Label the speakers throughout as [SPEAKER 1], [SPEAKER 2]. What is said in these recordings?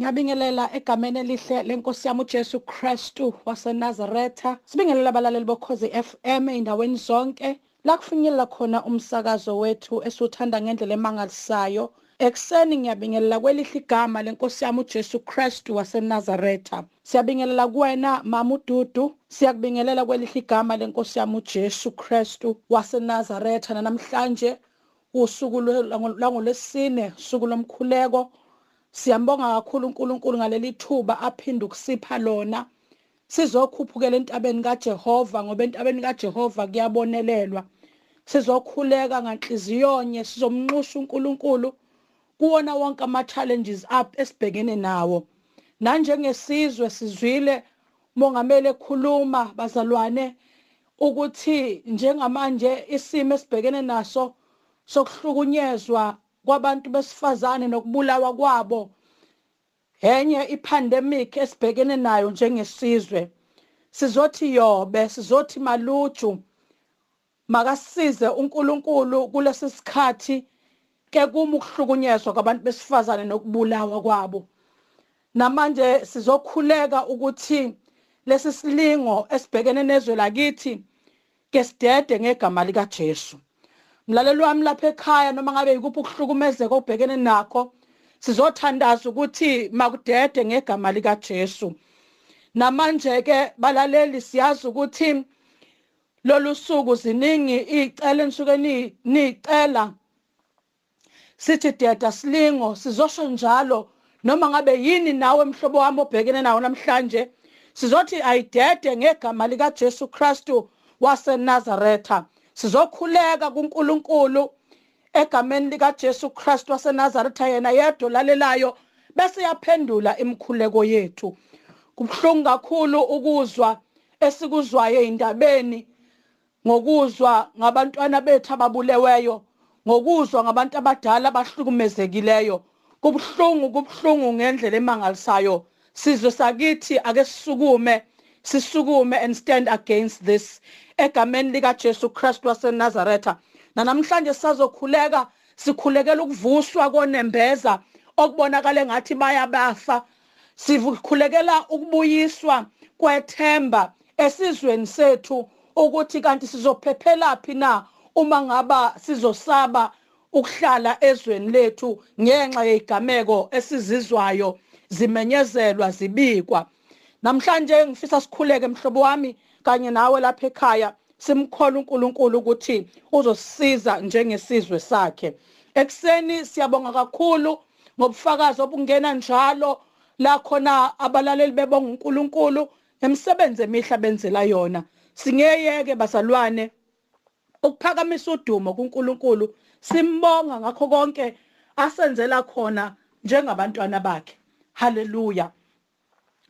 [SPEAKER 1] Ngiyabingelela egameni elihle lenkosi yami uJesu Kristu waseNazaretha. Sibingelela abalaleli bokhozi FM endaweni zonke la kufinyelela khona umsakazo wethu esiwuthanda ngendlela emangalisayo. Ekseni ngiyabingelela kwelihle igama lenkosi yami uJesu Kristu waseNazaretha. Siyabingelela kuwena Mama uDudu, siyakubingelela kwelihle igama lenkosi yami uJesu Kristu waseNazaretha namhlanje usuku langolesine, usuku lomkhuleko Siyambonga kakhulu uNkulunkulu ngaleli thuba aphinda ukusipha lona. Sizokhuphukela entabeni kaJehova ngoba entabeni kaJehova kuyabonelelwa. Sizokhuleka nganhliziyonye sizomnxusha uNkulunkulu kuwona wonke ama challenges up esibhekene nawo. Nanjengesizwe sizwile mongameli ekhuluma bazalwane ukuthi njengamanje isimo esibhekene naso sokuhlukunyezwa kwabantu besifazane nokubulawa kwabo. Enye ipandemic esibhekene nayo njengesizwe. Sizothi yobe sizothi maluju makasize uNkulunkulu kulesi sikhathi ke kuma ukuhlukunyezwa kwabantu besifazane nokubulawa kwabo. Namanje sizokhuleka ukuthi lesi silingo esibhekene nezwe lakithi ke sidede ngegama lika Jesu mlaleli wami lapha ekhaya noma ngabe yikuphi ukuhlukumezeka obhekene nakho sizothandaza ukuthi makudede ngegama lika Jesu namanje ke balaleli siyazi ukuthi lolu suku ziningi icela enisuke nicela sithi deda silingo sizosho njalo. Noma ngabe yini nawe mhlobo wami obhekene nawo namhlanje sizothi ayidede ngegama lika Jesu Kristu waseNazaretha. Sizokhuleka kuNkulunkulu egameni lika Jesu Christ waseNazaretha yena yedwa lalelayo bese yaphendula imikhuleko yethu. Kubhlungu kakhulu ukuzwa esikuzwayo indabeni ngokuzwa ngabantwana bethu ababuleweyo ngokuzwa ngabantu abadala abahlukumezekileyo. Kubhlungu kubhlungu ngendlela emangalisayo. Sizwe sakithi ake sisukume. Sisukume and stand against this. Egameni lika Jesu Christ waseNazaretha namhlanje sisazokhuleka sikhulekela ukuvuswa konembeza okubonakala ngathi bayabafa. Sikhulekela ukubuyiswa kwethemba esizweni sethu ukuthi kanti sizophephelaphi na uma ngaba sizosaba ukuhlala ezweni lethu ngenxa yezigameko esizizwayo zimenyezelwa zibikwa. Namhlanje ngifisa sikhuleke mhlobo wami kanye nawe lapha ekhaya simkhola uNkulunkulu ukuthi uzosisiza njengesizwe sakhe. Ekseni siyabonga kakhulu ngobufakazi obungena njalo la khona abalaleli bebonga uNkulunkulu emsebenze emihle benzela yona. Singeyeke bazalwane ukuphakamisa udumo kuNkulunkulu simbonga ngakho konke asenzela khona njengabantwana bakhe. Haleluya.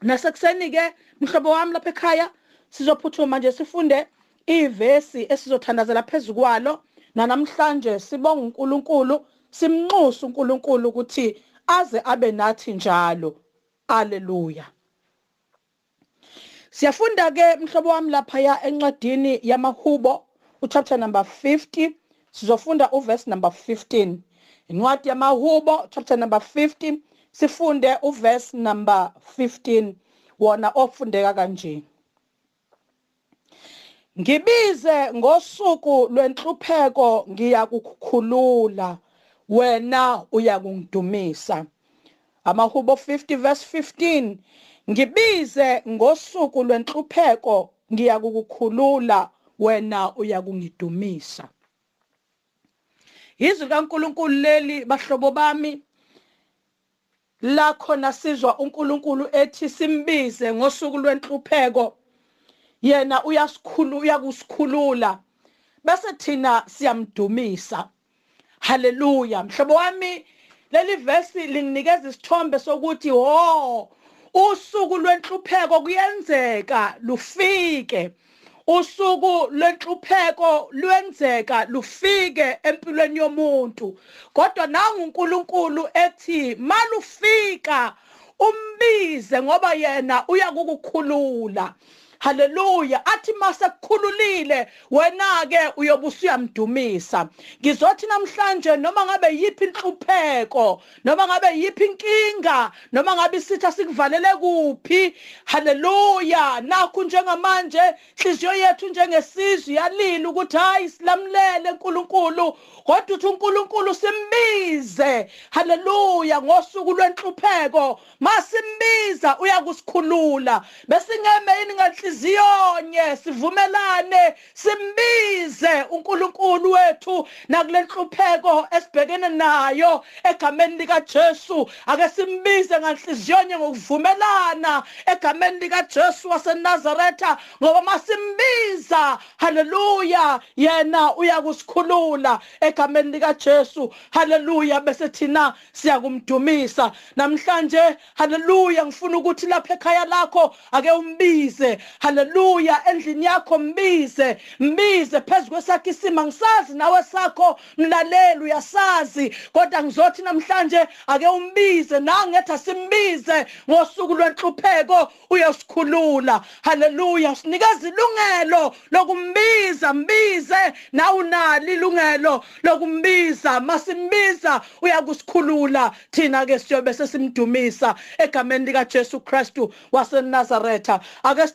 [SPEAKER 1] Nasekuseni ke mhlobo wami lapha ekhaya sizophuthuma nje sifunde ivesi esizothandazela phezukwalo namhlanje sibonga uNkulunkulu simnxusa uNkulunkulu ukuthi aze abe nathi njalo. Haleluya. Siyafunda ke mhlobo wami lapha ya encwadini yamahubo uchapter number 50 sizofunda uverse number 15 incwadi yamahubo chapter number 50 sifunde uverse number 15 wona ofundeka kanje. Ngibize ngosuku lwenhlupheko ngiyakukhulula wena uyakungidumisa. Amahubo 50 verse 15 Ngibize ngosuku lwenhlupheko ngiyakukhulula wena uyakungidumisa. Izwi kaNkuluNkulu leli bahlobo bami. La khona sizwa uNkulunkulu ethi simbize ngosuku lwenhlupheko. Yena uyasikhulu uyakusikhulula. Bese thina siyamdumisa. Haleluya. Mhlobo wami leli verse linginikeza isithombe sokuthi ho usuku lwenhlupheko kuyenzeka lufike. Usuku lwenhlupheko lwenzeka lufike empilweni yomuntu. Kodwa nangu uNkulunkulu ethi malufika umbize ngoba yena uyakukukhulula. Haleluya athi masekukhululile wena ke uyobusa uyamdumisa ngizothi namhlanje noma ngabe yiphi inhlupheko noma ngabe yiphi inkinga noma ngabe isitha sikuvalele kuphi haleluya nakho njengamanje inhliziyo yethu njengesizwe yalila ukuthi hayi silamlele uNkulunkulu. Kodwa uthi uNkulunkulu simbize. Haleluya ngosuku lwenhlupheko masimbiza uyakusikhulula. Besingeme yini ngenhliziyonye sivumelane simbize uNkulunkulu wethu nakule nhlupheko esibhekene nayo egameni lika Jesu ake simbize ngenhliziyonye ngokuvumelana egameni lika Jesu waseNazaretha ngoba masimbiza haleluya yena uyakusikhulula egameni lika Jesu haleluya bese thina siyakumdumisa. Namhlanje haleluya ngifuna ukuthi lapha ekhaya lakho ake umbize. Haleluya endlini yakho mbize mbize. Phezulu kwesakhe isima ngisazi nawe sakho. Mlaleli uyasazi. Kodwa ngizothi namhlanje ake umbize. Nangetha simbize ngosuku lwenhlupheko uyosikhulula. Haleluya sinikeza ilungelo lokumbiza mbize. Na unali ilungelo lokumbiza. Masimbiza uyakusikhulula. Thina ke siyobe sesimdumisa egameni lika Jesu Kristu waseNazaretha. Ake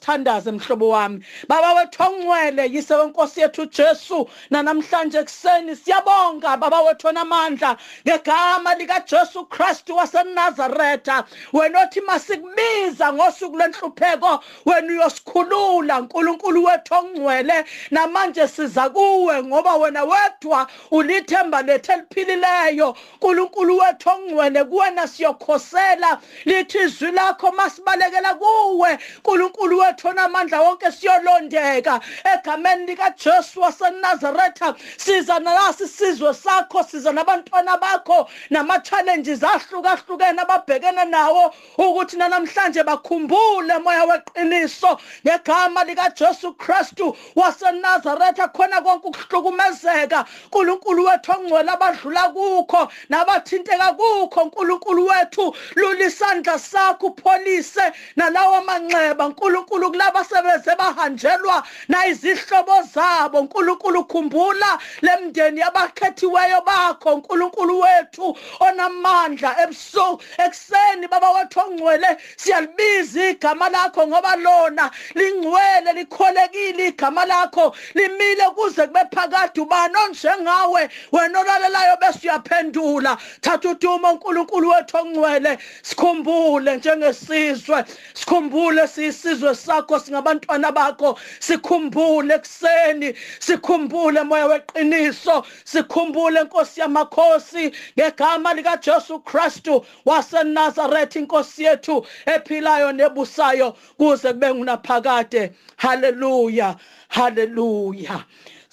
[SPEAKER 1] sithandaze mhlobo wami. Baba wethu ongcwele yise wenkosi yethu Jesu namhlanje ekseni siyabonga baba wethu onamandla ngegama lika Jesu Kristu waseNazaretha. Wena othi masikubiza ngosuku lwenhlupheko wena uyosikhulula uNkulunkulu wethu ongcwele. Namanje siza kuwe ngoba wena wedwa ulithemba lethu eliphilileyo. uNkulunkulu wethu ongcwele kuwena siyokhosela. Lithi izwi lakho masibalekela kuwe. uNkulunkulu wethu onamandla wonke siyolondeka. Egameni lika Jesu waseNazaretha siza nalasi sizwe sakho siza nabantwana bakho. Nama challenges ahlukahlukene ababhekene nawo ukuthi namhlanje bakhumbule moya weqiniso ngegama lika Jesu Kristu waseNazaretha. Khona konke ukuhlukumezeka. uNkulunkulu wethu ongcwele abadlula kukho nabathinteka kukho uNkulunkulu wethu lulisandla sakho upholise nalawo manxeba. uNkulunkulu kulaba sebeze bahanjelwa na izihlobo zabo. uNkulunkulu khumbula lemndeni yabakhethiweyo bakho uNkulunkulu wethu onamandla. Ebusuku ekseni baba wethu ongcwele siyalibiza igama lakho ngoba lona lingcwele likholekile igama lakho. Limile kuze kube phakade ubani onjengawe? Wena olalelayo bese uyaphendula thatha udumo uNkulunkulu wethu ongcwele. Sikhumbule njengesizwe sikhumbule siyisizwe sakho singabantwana bakho sikhumbule ekseni sikhumbule moya weqiniso sikhumbule inkosi yamakhosi ngegama lika Jesu Kristu waseNazaretha inkosi yethu ephilayo nebusayo kuze kube ngunaphakade. Haleluya haleluya.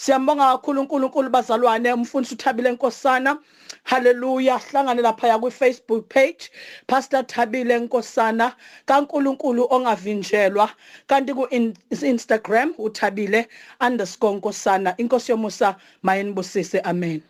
[SPEAKER 1] Siyambonga kakhulu uNkulunkulu bazalwane umfundisi uthabile nkosana. Haleluya hlangane lapha ku Facebook page Pastor Thabile Nkosana. kaNkuluNkulu ongavinjelwa. Kanti ku Instagram uthabile_nkosana inkosi yomusa mayinibusise amen.